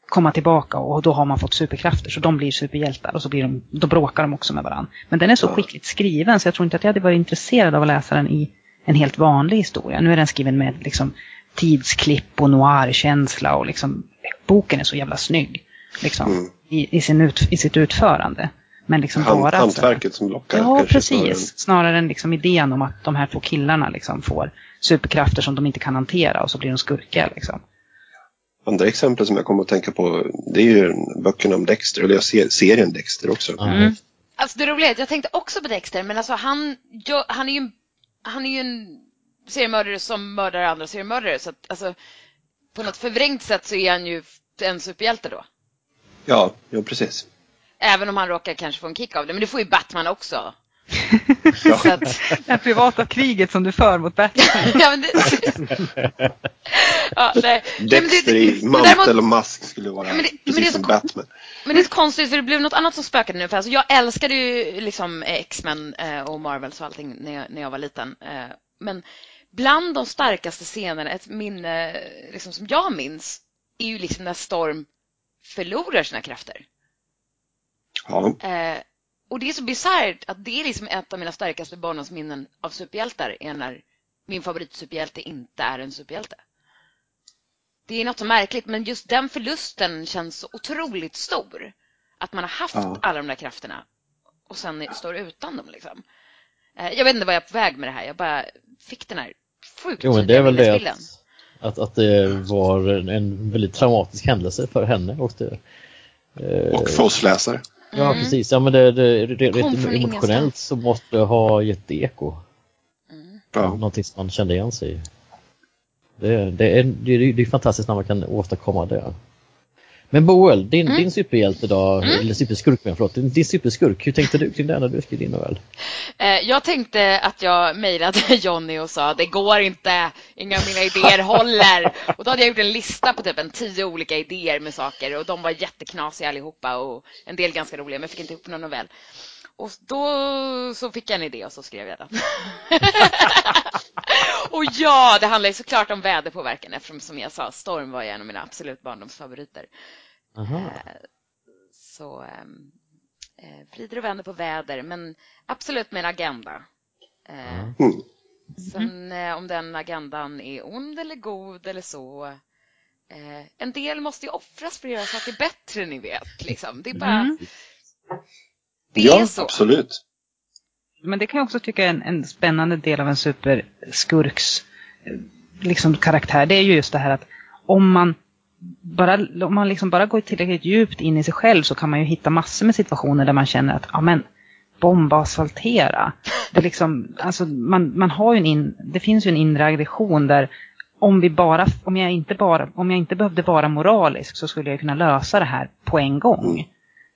komma tillbaka och då har man fått superkrafter så de blir superhjältar och så blir de, då bråkar de också med varandra. Men den är så skickligt skriven så jag tror inte att jag hade varit intresserad av att läsa den i en helt vanlig historia. Nu är den skriven med liksom tidsklipp och noir-känsla och liksom boken är så jävla snygg. Liksom, mm. i, i, sin ut, i sitt utförande. Men liksom Hand, bara... Hantverket som lockar. Ja, precis. Snarare än, snarare än liksom idén om att de här två killarna liksom får superkrafter som de inte kan hantera och så blir de skurkar. Liksom. Andra exempel som jag kommer att tänka på det är ju böckerna om Dexter, eller serien Dexter också. Mm. Alltså det roliga är att jag tänkte också på Dexter, men alltså han, jag, han är ju en, han är ju en seriemördare som mördar andra seriemördare. Så att, alltså, på något förvrängt sätt så är han ju en superhjälte då. Ja, jo precis. Även om han råkar kanske få en kick av det. Men det får ju Batman också. [LAUGHS] ja. att... [LAUGHS] Det här privata kriget som du för mot Batman. [LAUGHS] ja, men det... ja, nej. Dexter i mantel och mask skulle vara men det, precis men det som Batman. Men det är så konstigt för det blev något annat som spökade nu. För alltså, jag älskade ju liksom X-Men eh, och Marvels och allting när jag, när jag var liten. Eh, men bland de starkaste scenerna, ett minne liksom, som jag minns, är ju liksom när Storm förlorar sina krafter. Ja. Eh, och det är så bisarrt att det är liksom ett av mina starkaste barndomsminnen av superhjältar är när min favoritsuperhjälte inte är en superhjälte. Det är något så märkligt men just den förlusten känns så otroligt stor. Att man har haft ja. alla de där krafterna och sen står utan dem. Liksom. Eh, jag vet inte vad jag är på väg med det här. Jag bara fick den här sjukt jo, men det är väl det att att, att det var en väldigt traumatisk händelse för henne. Och, det, eh, och för oss läsare. Ja, mm. precis. Ja, men det, det, det, det emotionellt så måste det ha gett eko. Mm. Ja. Någonting som man kände igen sig i. Det, det, är, det, det är fantastiskt när man kan åstadkomma det. Men Boel, din, mm. din superhjälte då, mm. eller superskurk men förlåt, din, din superskurk, hur tänkte du kring det när du skrev din novell? Eh, jag tänkte att jag mejlade [LAUGHS] Jonny och sa det går inte, inga av mina idéer håller. [LAUGHS] Och då hade jag gjort en lista på typ en tio olika idéer med saker och de var jätteknasiga allihopa och en del ganska roliga men jag fick inte ihop någon novell. Och då så fick jag en idé och så skrev jag den. [LAUGHS] och ja, det handlar ju såklart om väderpåverkan eftersom som jag sa, storm var en av mina absolut barndomsfavoriter. Aha. Eh, så ehm, eh, frider och vänner på väder, men absolut med en agenda. Eh, Mm. Sen eh, om den agendan är ond eller god eller så. En del måste ju offras för att göra saker bättre, ni vet. Liksom. Det är bara... Mm. Det ja, är så. absolut. Men det kan jag också tycka är en, en spännande del av en superskurks eh, liksom, karaktär. Det är ju just det här att om man bara, om man liksom bara går tillräckligt djupt in i sig själv så kan man ju hitta massor med situationer där man känner att ja men bomba och asfaltera. Det, liksom, alltså, man, man har en in, det finns ju en inre aggression där om, vi bara, om, jag inte bara, om jag inte behövde vara moralisk så skulle jag kunna lösa det här på en gång.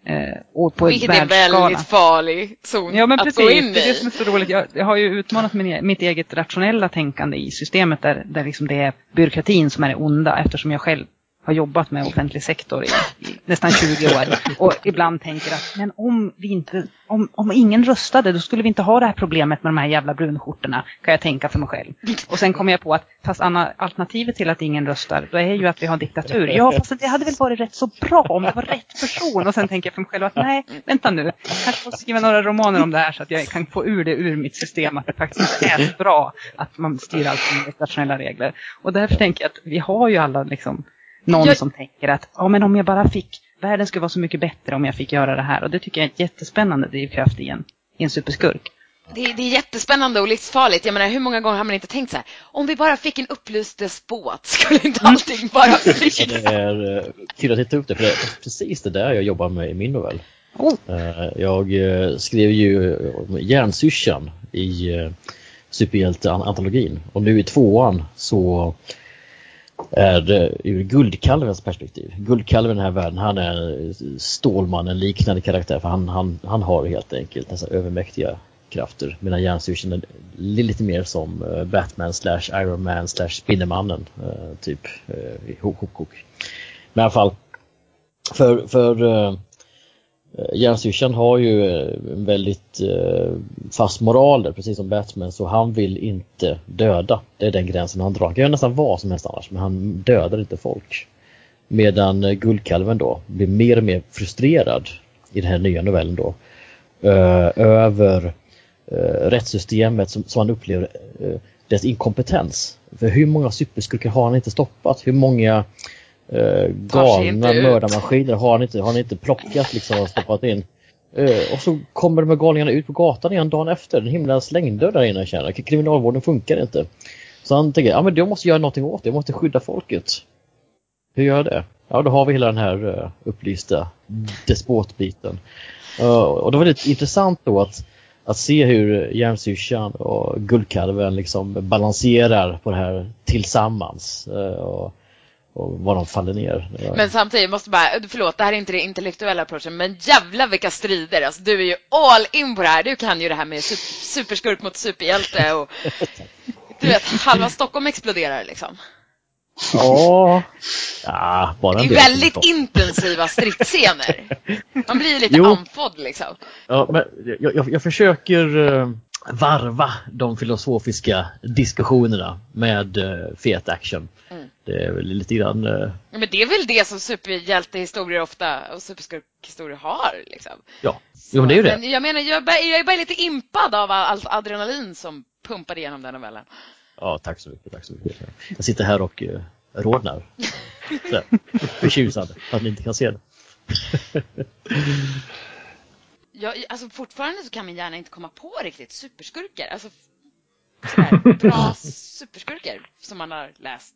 Eh, och på Vilket är väldigt farlig zon Ja men att precis, gå in det är det som i. är så roligt. Jag, jag har ju utmanat min, e- mitt eget rationella tänkande i systemet där, där liksom det är byråkratin som är det onda eftersom jag själv har jobbat med offentlig sektor i, i nästan 20 år och ibland tänker att men om vi inte, om, om ingen röstade då skulle vi inte ha det här problemet med de här jävla brunskjortorna kan jag tänka för mig själv. Och sen kommer jag på att fast Anna, alternativet till att ingen röstar då är ju att vi har diktatur. Ja fast det hade väl varit rätt så bra om det var rätt person och sen tänker jag för mig själv att nej, vänta nu, jag kanske måste skriva några romaner om det här så att jag kan få ur det ur mitt system att det faktiskt är bra att man styr allt med internationella regler. Och därför tänker jag att vi har ju alla liksom någon Jag- som tänker att ja, men om jag bara fick, världen skulle vara så mycket bättre om jag fick göra det här. Och det tycker jag är ett jättespännande drivkraft i en, i en superskurk. Det, det är jättespännande och livsfarligt. Jag menar, hur många gånger har man inte tänkt så här? Om vi bara fick en upplyst despot, [LAUGHS] skulle inte allting bara bli... [LAUGHS] det är eh, kul att titta upp det, för det är precis det där jag jobbar med i min novell. Oh. Eh, Jag eh, skrev ju om Järnsyrsan i eh, superhjälteantologin och nu i tvåan så är eh, ur Guldkalvens perspektiv. Guldkalven i den här världen, han är eh, Stålmannen liknande karaktär för han, han, han har helt enkelt nästan övermäktiga krafter medan Järnsyrsan är lite mer som eh, Batman slash Iron Man slash Spindelmannen typ i Hokok. Men i alla fall för, för Eh, Jens Järnsyrsan har ju eh, en väldigt eh, fast moral där, precis som Batman, så han vill inte döda. Det är den gränsen han drar. Han kan göra nästan vad som helst annars, men han dödar inte folk. Medan Guldkalven då blir mer och mer frustrerad i den här nya novellen då. över rättssystemet som, som han upplever dess inkompetens. För hur många superskurkar har han inte stoppat? Hur många eh, galna mördarmaskiner har han inte, har han inte plockat liksom och stoppat in? Eh, och så kommer de här galningarna ut på gatan igen dagen efter. En himla slängdörr där inne känner. Kriminalvården funkar inte. Så han tänker, ja men jag måste göra någonting åt det, jag måste skydda folket. Hur gör jag det? Ja, då har vi hela den här uh, upplysta despotbiten. Uh, och det var lite intressant då att, att se hur Järnsyrsan och Guldkalven liksom balanserar på det här tillsammans. Uh, och, och var de faller ner. Men samtidigt måste bara, förlåt, det här är inte det intellektuella approachen, men jävla vilka strider. Alltså, du är ju all in på det här. Du kan ju det här med sup- superskurk mot superhjälte och [LAUGHS] du vet, halva Stockholm exploderar liksom. Ja, ja bara Det är väldigt intensiva stridsscener. [LAUGHS] Man blir ju lite Jo. andfådd liksom. Ja, men jag, jag, jag försöker eh, varva de filosofiska diskussionerna med uh, fet action. Mm. Det är väl lite grann... Ja, Men det är väl det som superhjältehistorier ofta och superskurkhistorier har. Liksom. ja, jo men det är ju det. Men jag menar, jag jag är bara lite impad av allt adrenalin som pumpade igenom den novellen. Ja, tack så mycket. Tack så mycket. Jag sitter här och uh, rodnar. [LAUGHS] Så, Förtjusad för att ni inte kan se det. [LAUGHS] Jag, alltså fortfarande så kan min hjärna inte komma på riktigt superskurkar. Alltså sådär, [LAUGHS] bra superskurkar som man har läst.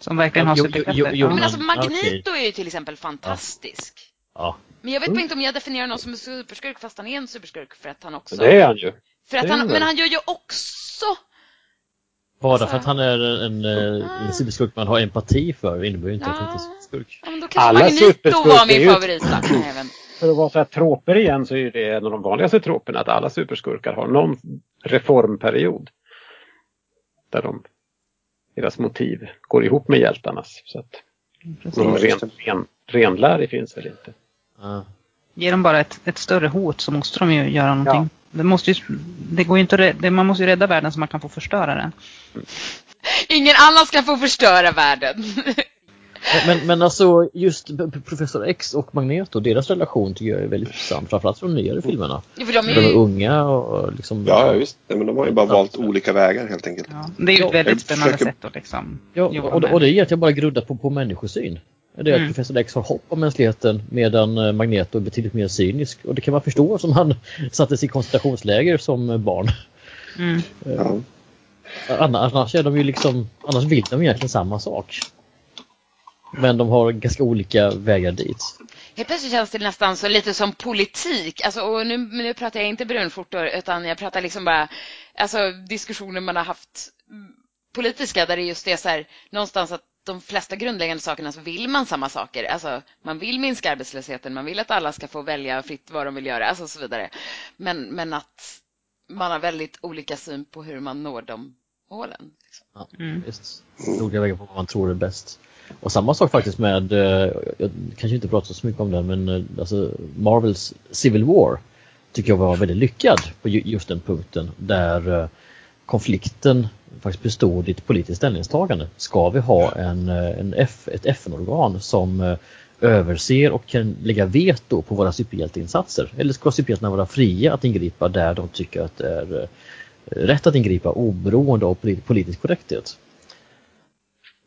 Som verkligen har superkrafter. Ja. Men alltså Mm, Magneto är ju till exempel fantastisk. Ja, Men jag vet bara inte om jag definierar någon som en superskurk fast han är en superskurk för att han också... Det är han ju. för att han, men han gör ju också... bara Alltså- för att han är en, en, en superskurk man har empati för innebär ju inte att han inte är superskurk. Ja, men då kanske Alla Magneto superskurkar var är min favorit. [CLEARS THROAT] För att vara så här troper igen så är det en av de vanligaste troperna att alla superskurkar har någon reformperiod. Där de, deras motiv går ihop med hjältarnas. Så att någon Precis. ren, ren, renlärig finns väl inte. Ja. Ger de bara ett, ett större hot så måste de ju göra någonting. Det, måste ju, det går ju inte rädda, man måste ju rädda världen så man kan få förstöra den. Ingen annan ska få förstöra världen. Men, men alltså just Professor X och Magneto, deras relation tycker jag är väldigt intressant. Framförallt från de nyare filmerna. Ja, för de är De är unga och liksom... Ja, ja, visst. Nej, men de har ju bara valt olika vägar helt enkelt. Ja, det är ju ett Ja, väldigt spännande försöker- sätt att liksom Ja, och, och det är egentligen bara grundat på, på människosyn. Det är att Mm. Professor X har hopp om mänskligheten medan eh, Magneto är betydligt mer cynisk. Och det kan man förstå som han [LAUGHS] sattes i koncentrationsläger som barn. Mm. Ja. Annars, annars är de ju liksom, annars vill de egentligen samma sak. Men de har ganska olika vägar dit. Helt plötsligt känns det nästan så lite som politik. Alltså, och nu, nu pratar jag inte brunskjortor utan jag pratar liksom bara alltså, diskussioner man har haft mm, politiska där det just är så här någonstans att de flesta grundläggande sakerna så vill man samma saker. Alltså, man vill minska arbetslösheten, man vill att alla ska få välja fritt vad de vill göra, alltså och så vidare. Men, men att man har väldigt olika syn på hur man når de målen. Liksom. Ja, Mm. Visst. Olika vägar på vad man tror är bäst. Och samma sak faktiskt med, eh, jag kanske inte pratat så mycket om den, men eh, alltså Marvels Civil War tycker jag var väldigt lyckad på ju- just den punkten där eh, konflikten faktiskt bestod i ett politiskt ställningstagande. Ska vi ha en, eh, en F, ett FN-organ som eh, överser och kan lägga veto på våra superhjälteinsatser? Eller ska superhjältarna vara fria att ingripa där de tycker att det är eh, rätt att ingripa oberoende av polit- politisk korrekthet?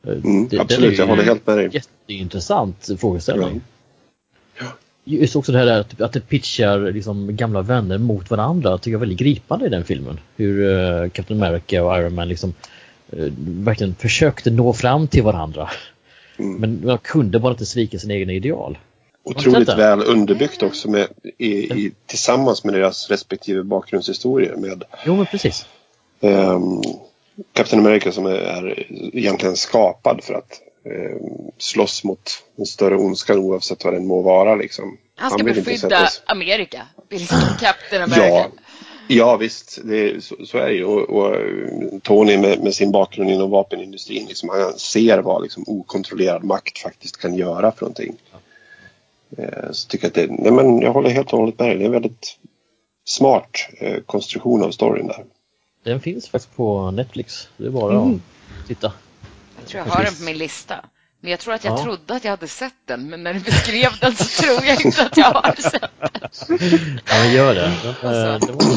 Mm, det- absolut, jag håller helt med dig. Jätteintressant frågeställning. Just också det här att, att det pitchar liksom gamla vänner mot varandra tycker jag är väldigt gripande i den filmen. Hur eh, Captain America och Iron Man liksom eh, verkligen försökte nå fram till varandra. Mm. Men de kunde bara inte svika sina egna ideal. Otroligt väl underbyggt också med, i, i, tillsammans med deras respektive bakgrundshistorier med Jo men precis. ehm, Captain America som är, är egentligen skapad för att ehm, slåss mot den större ondskan oavsett vad den må vara. Liksom. Han ska vill inte beskydda sättas- Amerika, vilken Captain America. Ja, ja visst, det, är- så, så är det ju. Och, och Tony med, med sin bakgrund inom vapenindustrin, liksom, han ser vad liksom, okontrollerad makt faktiskt kan göra för någonting. Eh, Så tycker jag att det, nej men jag håller helt och hållet med dig. Det är en väldigt smart eh, konstruktion av storyn där. Den finns faktiskt på Netflix. Det är bara Mm. att titta. Jag tror jag har den på min lista. Men jag tror att jag Ja. trodde att jag hade sett den, men när du beskrev den så tror jag inte att jag har sett den. Ja men gör det. Den, [LAUGHS] eh, Alltså. det var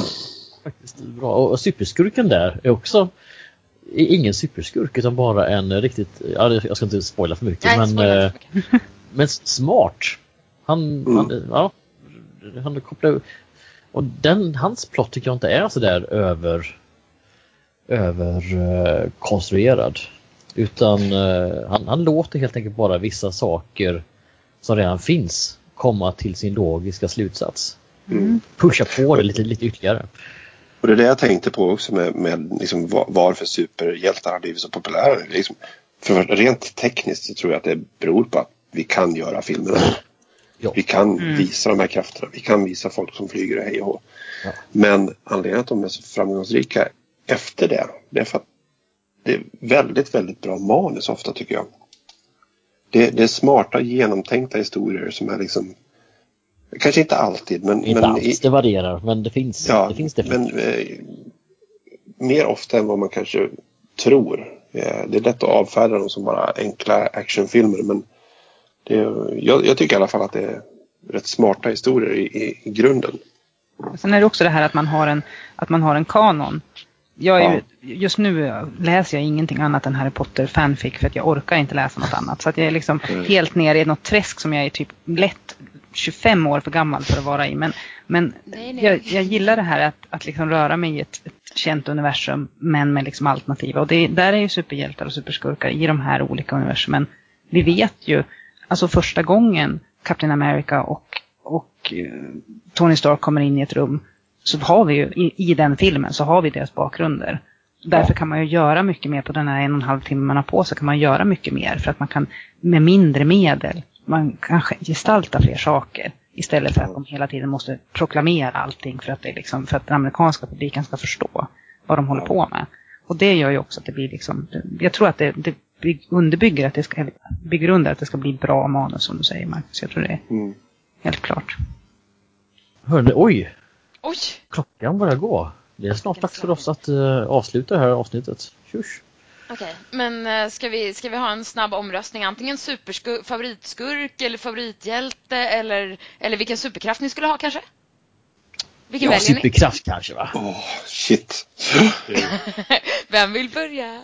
faktiskt bra. Och, och superskurken där är också är ingen superskurk utan bara en riktigt, jag ska inte spoila för mycket Nej, men, eh, för mycket. [LAUGHS] men smart. Han, han, ja, han kopplar och den, hans plott tycker jag inte är så där över över eh, konstruerad. Utan eh, han, han låter helt enkelt bara vissa saker som redan finns komma till sin logiska slutsats. Mm. Pusha på det lite, lite ytterligare. Och det är det jag tänkte på också med, med liksom va- varför superhjältar har blivit så populära. Liksom, för rent tekniskt så tror jag att det beror på att vi kan göra filmerna. Ja. Vi kan visa de här krafterna. Vi kan visa folk som flyger och hej och hå. Ja. Men anledningen att de är så framgångsrika efter det, det är för att det är väldigt, väldigt bra manus ofta tycker jag. Det, det är smarta, genomtänkta historier som är liksom Kanske inte alltid, men, Inte men alls, det varierar men det finns, Ja, det finns definitivt. men eh, mer ofta än vad man kanske tror. Eh, det är lätt att avfärda dem som bara enkla actionfilmer men det, jag, jag tycker i alla fall att det är rätt smarta historier i, i, i grunden. Sen är det också det här att man har en, att man har en kanon. Jag är, ju- Just nu läser jag ingenting annat än Harry Potter fanfic för att jag orkar inte läsa något annat. Så att jag är liksom helt nere i något träsk som jag är typ lätt 25 år för gammal för att vara i. Men, men Nej, nej. Jag, jag gillar det här att, att liksom röra mig i ett, ett känt universum men med liksom alternativa. Och det, där är ju superhjältar och superskurkar i de här olika universumen. Vi vet ju, alltså första gången Captain America och, och eh, Tony Stark kommer in i ett rum så har vi ju i, i den filmen så har vi deras bakgrunder. Därför kan man ju göra mycket mer på den här en och en halv timme man har på sig kan man göra mycket mer för att man kan med mindre medel man kan gestalta fler saker istället för att de hela tiden måste proklamera allting för att, det är liksom, för att den amerikanska publiken ska förstå vad de håller på med. Och det gör ju också att det blir liksom, jag tror att det, det bygg- underbygger att det ska, bygger under att det ska bli bra manus som du säger Marcus. Jag tror det är Mm. helt klart. Hörni, oj! Oj! Klockan börjar gå. Det är snart dags för oss att eh, avsluta det här avsnittet. Tjus! Okej, men eh, ska vi, ska vi ha en snabb omröstning? Antingen favoritskurk eller favorithjälte eller, eller vilken superkraft ni skulle ha kanske? Vilken Ja, väljer ni? superkraft kanske va? Åh, shit. [LAUGHS] Vem vill börja?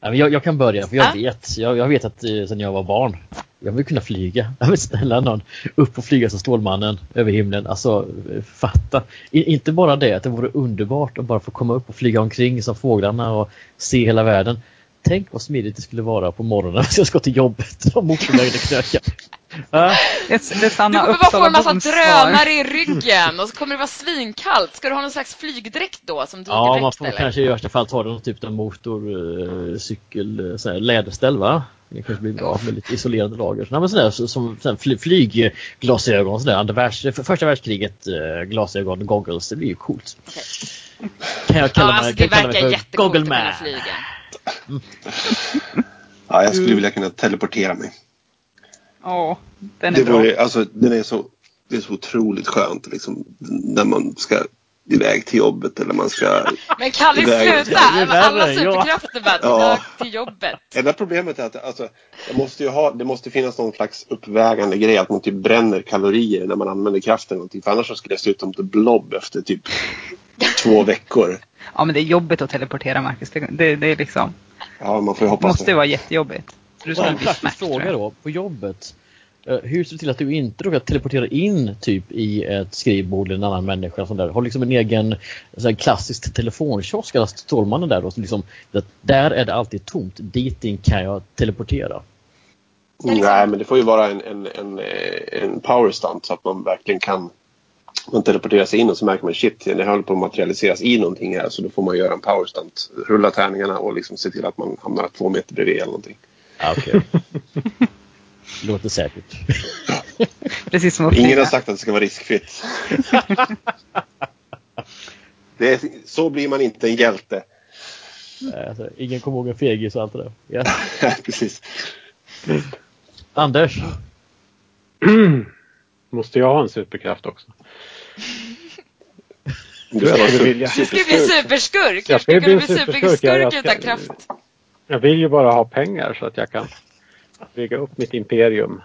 Jag, jag kan börja, för jag Ja. vet. Jag, jag vet att sedan jag var barn. Jag vill kunna flyga. Jag vill ställa någon upp och flyga som Stålmannen över himlen. Alltså, fatta. I, inte bara det, att det vore underbart att bara få komma upp och flyga omkring som fåglarna och se hela världen. Tänk vad smidigt det skulle vara på morgonen [LAUGHS] när jag ska till jobbet och motorvägen knökar. Ja, Det, det är Du kommer bara få en massa drönare i ryggen och så kommer det vara svinkallt. Ska du ha någon slags flygdräkt då som ja, man dykerdräkt får eller? kanske i värsta fall ta någon typ av motor, eh, eh, läderställ va? Det kanske blir bra med lite isolerande lager. Nej, men sådär, så, som sådär, fly, flygglasögon, sådär, andra världs, för, första världskriget eh, glasögon, goggles, det blir ju coolt. Kan jag kalla Ja, mig, alltså, kan det jag kalla mig verkar för att Man. kunna flyga. Ja, jag skulle vilja kunna teleportera mig. Ja, den är Det, bra. vore, alltså, den är så, det är så otroligt skönt liksom, när man ska iväg till jobbet eller man ska... [LAUGHS] Men kan vi Iväg. sluta? Det alla superkrafter bara Ja. till, jobbet. Enda problemet är att alltså, jag måste ju ha, det måste finnas någon slags uppvägande grej att man typ bränner kalorier när man använder kraften. någonting. För annars så skulle jag se ut som ett blob efter typ två [LAUGHS] veckor. Ja, men det är jobbigt att teleportera, Marcus. Det, det, det är liksom, Ja, man får ju det hoppas måste ju det. vara jättejobbigt. Du Bara en tror fråga då, på jobbet. Eh, Hur ser du till att du inte råkar teleportera in typ i ett skrivbord eller en annan människa? Sån där. Har liksom en egen här klassisk telefonkiosk, eller Stålmannen där då. Så liksom, det, där är det alltid tomt. Dit in kan jag teleportera. Liksom. Nej, men det får ju vara en, en, en, en power stunt så att man verkligen kan man teleporterar sig in och så märker man shit, det håller på att materialiseras i någonting här så då får man göra en power stunt. Rulla tärningarna och liksom se till att man hamnar två meter bredvid eller någonting. Ja, okej. [LAUGHS] Låter säkert. [LAUGHS] Precis som Ingen har sagt att det ska vara riskfritt. [LAUGHS] det är, så blir man inte en hjälte. Alltså, ingen kommer ihåg en fegis och allt det där. Ja. [LAUGHS] Precis. Anders? [CLEARS THROAT] Måste jag ha en superkraft också? Du ska skulle vilja. Du ska bli superskurk! Jag Hur ska du en bli superskurk, superskurk jag ska- utan kraft? Jag vill ju bara ha pengar så att jag kan bygga upp mitt imperium.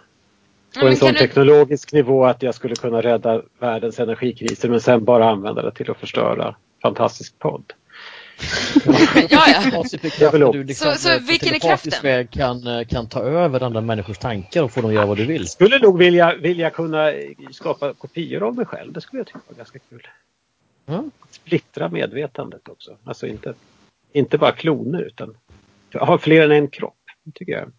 Ja, På men en sån kan du- teknologisk nivå att jag skulle kunna rädda världens energikriser men sen bara använda det till att förstöra fantastisk podd. [LAUGHS] Ja, ja. Ja, du liksom Så- så eh, vilken är kraften? väg kan, eh, kan ta över andra människors tankar och få dem att göra vad du vill. Skulle nog vilja, vilja kunna skapa kopior av mig själv. Det skulle jag tycka var ganska kul. Mm. Splittra medvetandet också. Alltså inte, inte bara kloner utan ha fler än en kropp. Det tycker jag.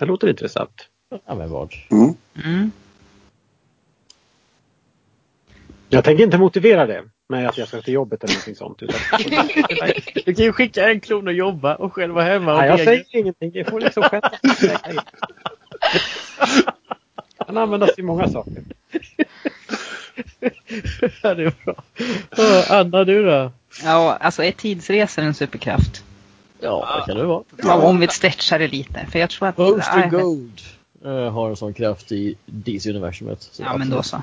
Det låter intressant. Ja, men vad? Mm. Mm. Jag tänker inte motivera det med att jag ska till jobbet eller någonting sånt. Utan, [LAUGHS] Du kan ju skicka en klon och jobba och själv vara hemma och nej, jag dega. säger ingenting. Det får liksom sig. kan användas till många saker. [LAUGHS] Ja, det är bra. Anna, du då? Ja, alltså är tidsresor en superkraft? Ja, det kan det vara. Ja. Om vi stretchar det lite. För jag tror att... Poster Gold eh, har en sån kraft i DC-universumet. Så Ja, men då så.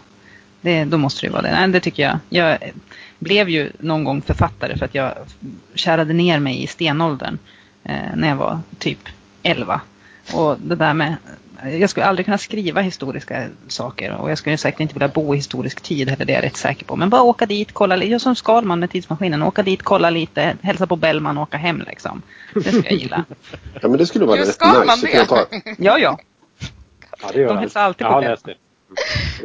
Det, då måste det ju vara det. Nej, det tycker jag. Jag blev ju någon gång författare för att jag kärade ner mig i stenåldern eh, när jag var typ 11. Och det där med... Jag skulle aldrig kunna skriva historiska saker och jag skulle säkert inte vilja bo i historisk tid heller, det är jag rätt säker på. Men bara åka dit, kolla lite. Jag som Skalman med tidsmaskinen. Åka dit, kolla lite, hälsa på Bellman och åka hem liksom. Det skulle jag gilla. [LAUGHS] Ja, men det skulle vara Just rätt ska man nice. det? ta- Ja, ja. Ja, det gör De hälsar alltid jag på har Bell. läst det.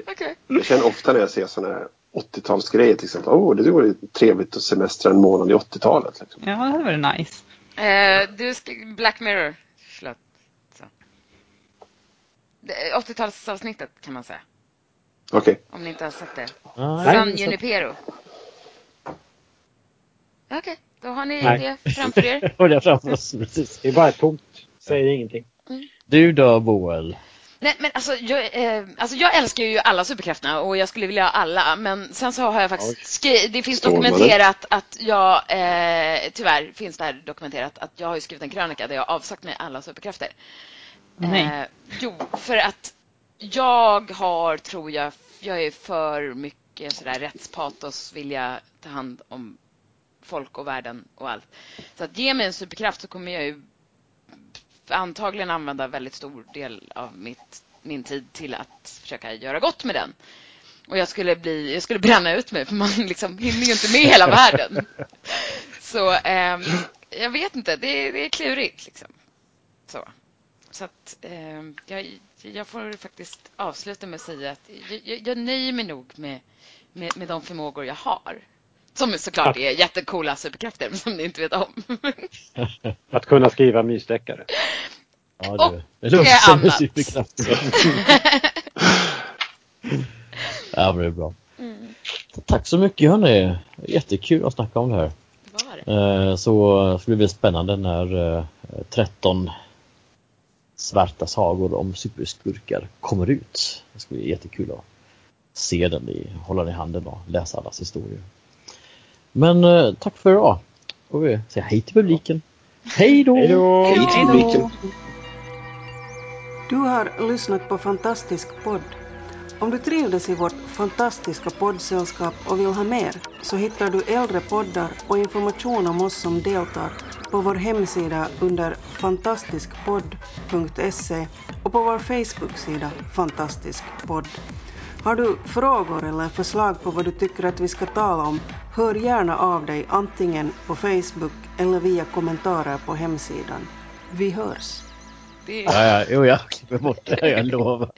[LAUGHS] Okej. Jag känner ofta när jag ser sådana här 80-talsgrejer till exempel. Åh, det vore trevligt att semestra en månad i 80-talet. Liksom. Ja, det varit nice. Eh, du Black Mirror. Förlåt. Så. Det är 80-talsavsnittet kan man säga. Okej. Om ni inte har sett det. Nej. San Junipero. Okej, då har ni Nej. det framför er. har det framför oss. Precis. Det är bara ett tomt. Säger ingenting. Du då, Boel? Nej, men alltså jag, eh, alltså jag älskar ju alla superkrafterna och jag skulle vilja ha alla. Men sen så har jag faktiskt skrivit, det finns dokumenterat att jag, eh, tyvärr finns det här dokumenterat att jag har ju skrivit en krönika där jag har avsagt mig alla superkrafter. Nej. Eh, jo, för att jag har, tror jag, jag är för mycket sådär rättspatos, vilja ta hand om folk och världen och allt. Så att ge mig en superkraft så kommer jag ju antagligen använda väldigt stor del av mitt, min tid till att försöka göra gott med den. Och jag skulle, bli, jag skulle bränna ut mig för man liksom hinner ju inte med hela världen. [LAUGHS] Så eh, jag vet inte, det, det är klurigt. Liksom. Så, så att eh, jag, jag får faktiskt avsluta med att säga att jag, jag nöjer mig nog med, med, med de förmågor jag har. Som såklart är jättekola superkrafter som ni inte vet om. [LAUGHS] Att kunna skriva mysdeckare. [LAUGHS] Ja, det, det låter som en superkraft. [LAUGHS] ja, men det är bra. Mm. Tack så mycket hörni. Jättekul att snacka om det här. Det var det. Så det blir spännande när 13 svarta sagor om superskurkar kommer ut. Det ska bli jättekul att se den, i, hålla den i handen och läsa allas historier. Men eh, tack för idag. Och vi säger hej till publiken. Hej då! Hej då! Hej till publiken. Du har lyssnat på Fantastisk podd. Om du trivdes i vårt fantastiska poddsällskap och vill ha mer så hittar du äldre poddar och information om oss som deltar på vår hemsida under fantastiskpodd.se och på vår Facebook-sida Fantastisk podd. Har du frågor eller förslag på vad du tycker att vi ska tala om, hör gärna av dig antingen på Facebook eller via kommentarer på hemsidan. Vi hörs! Ja, ja, jo, jag klipper bort det, jag lovar.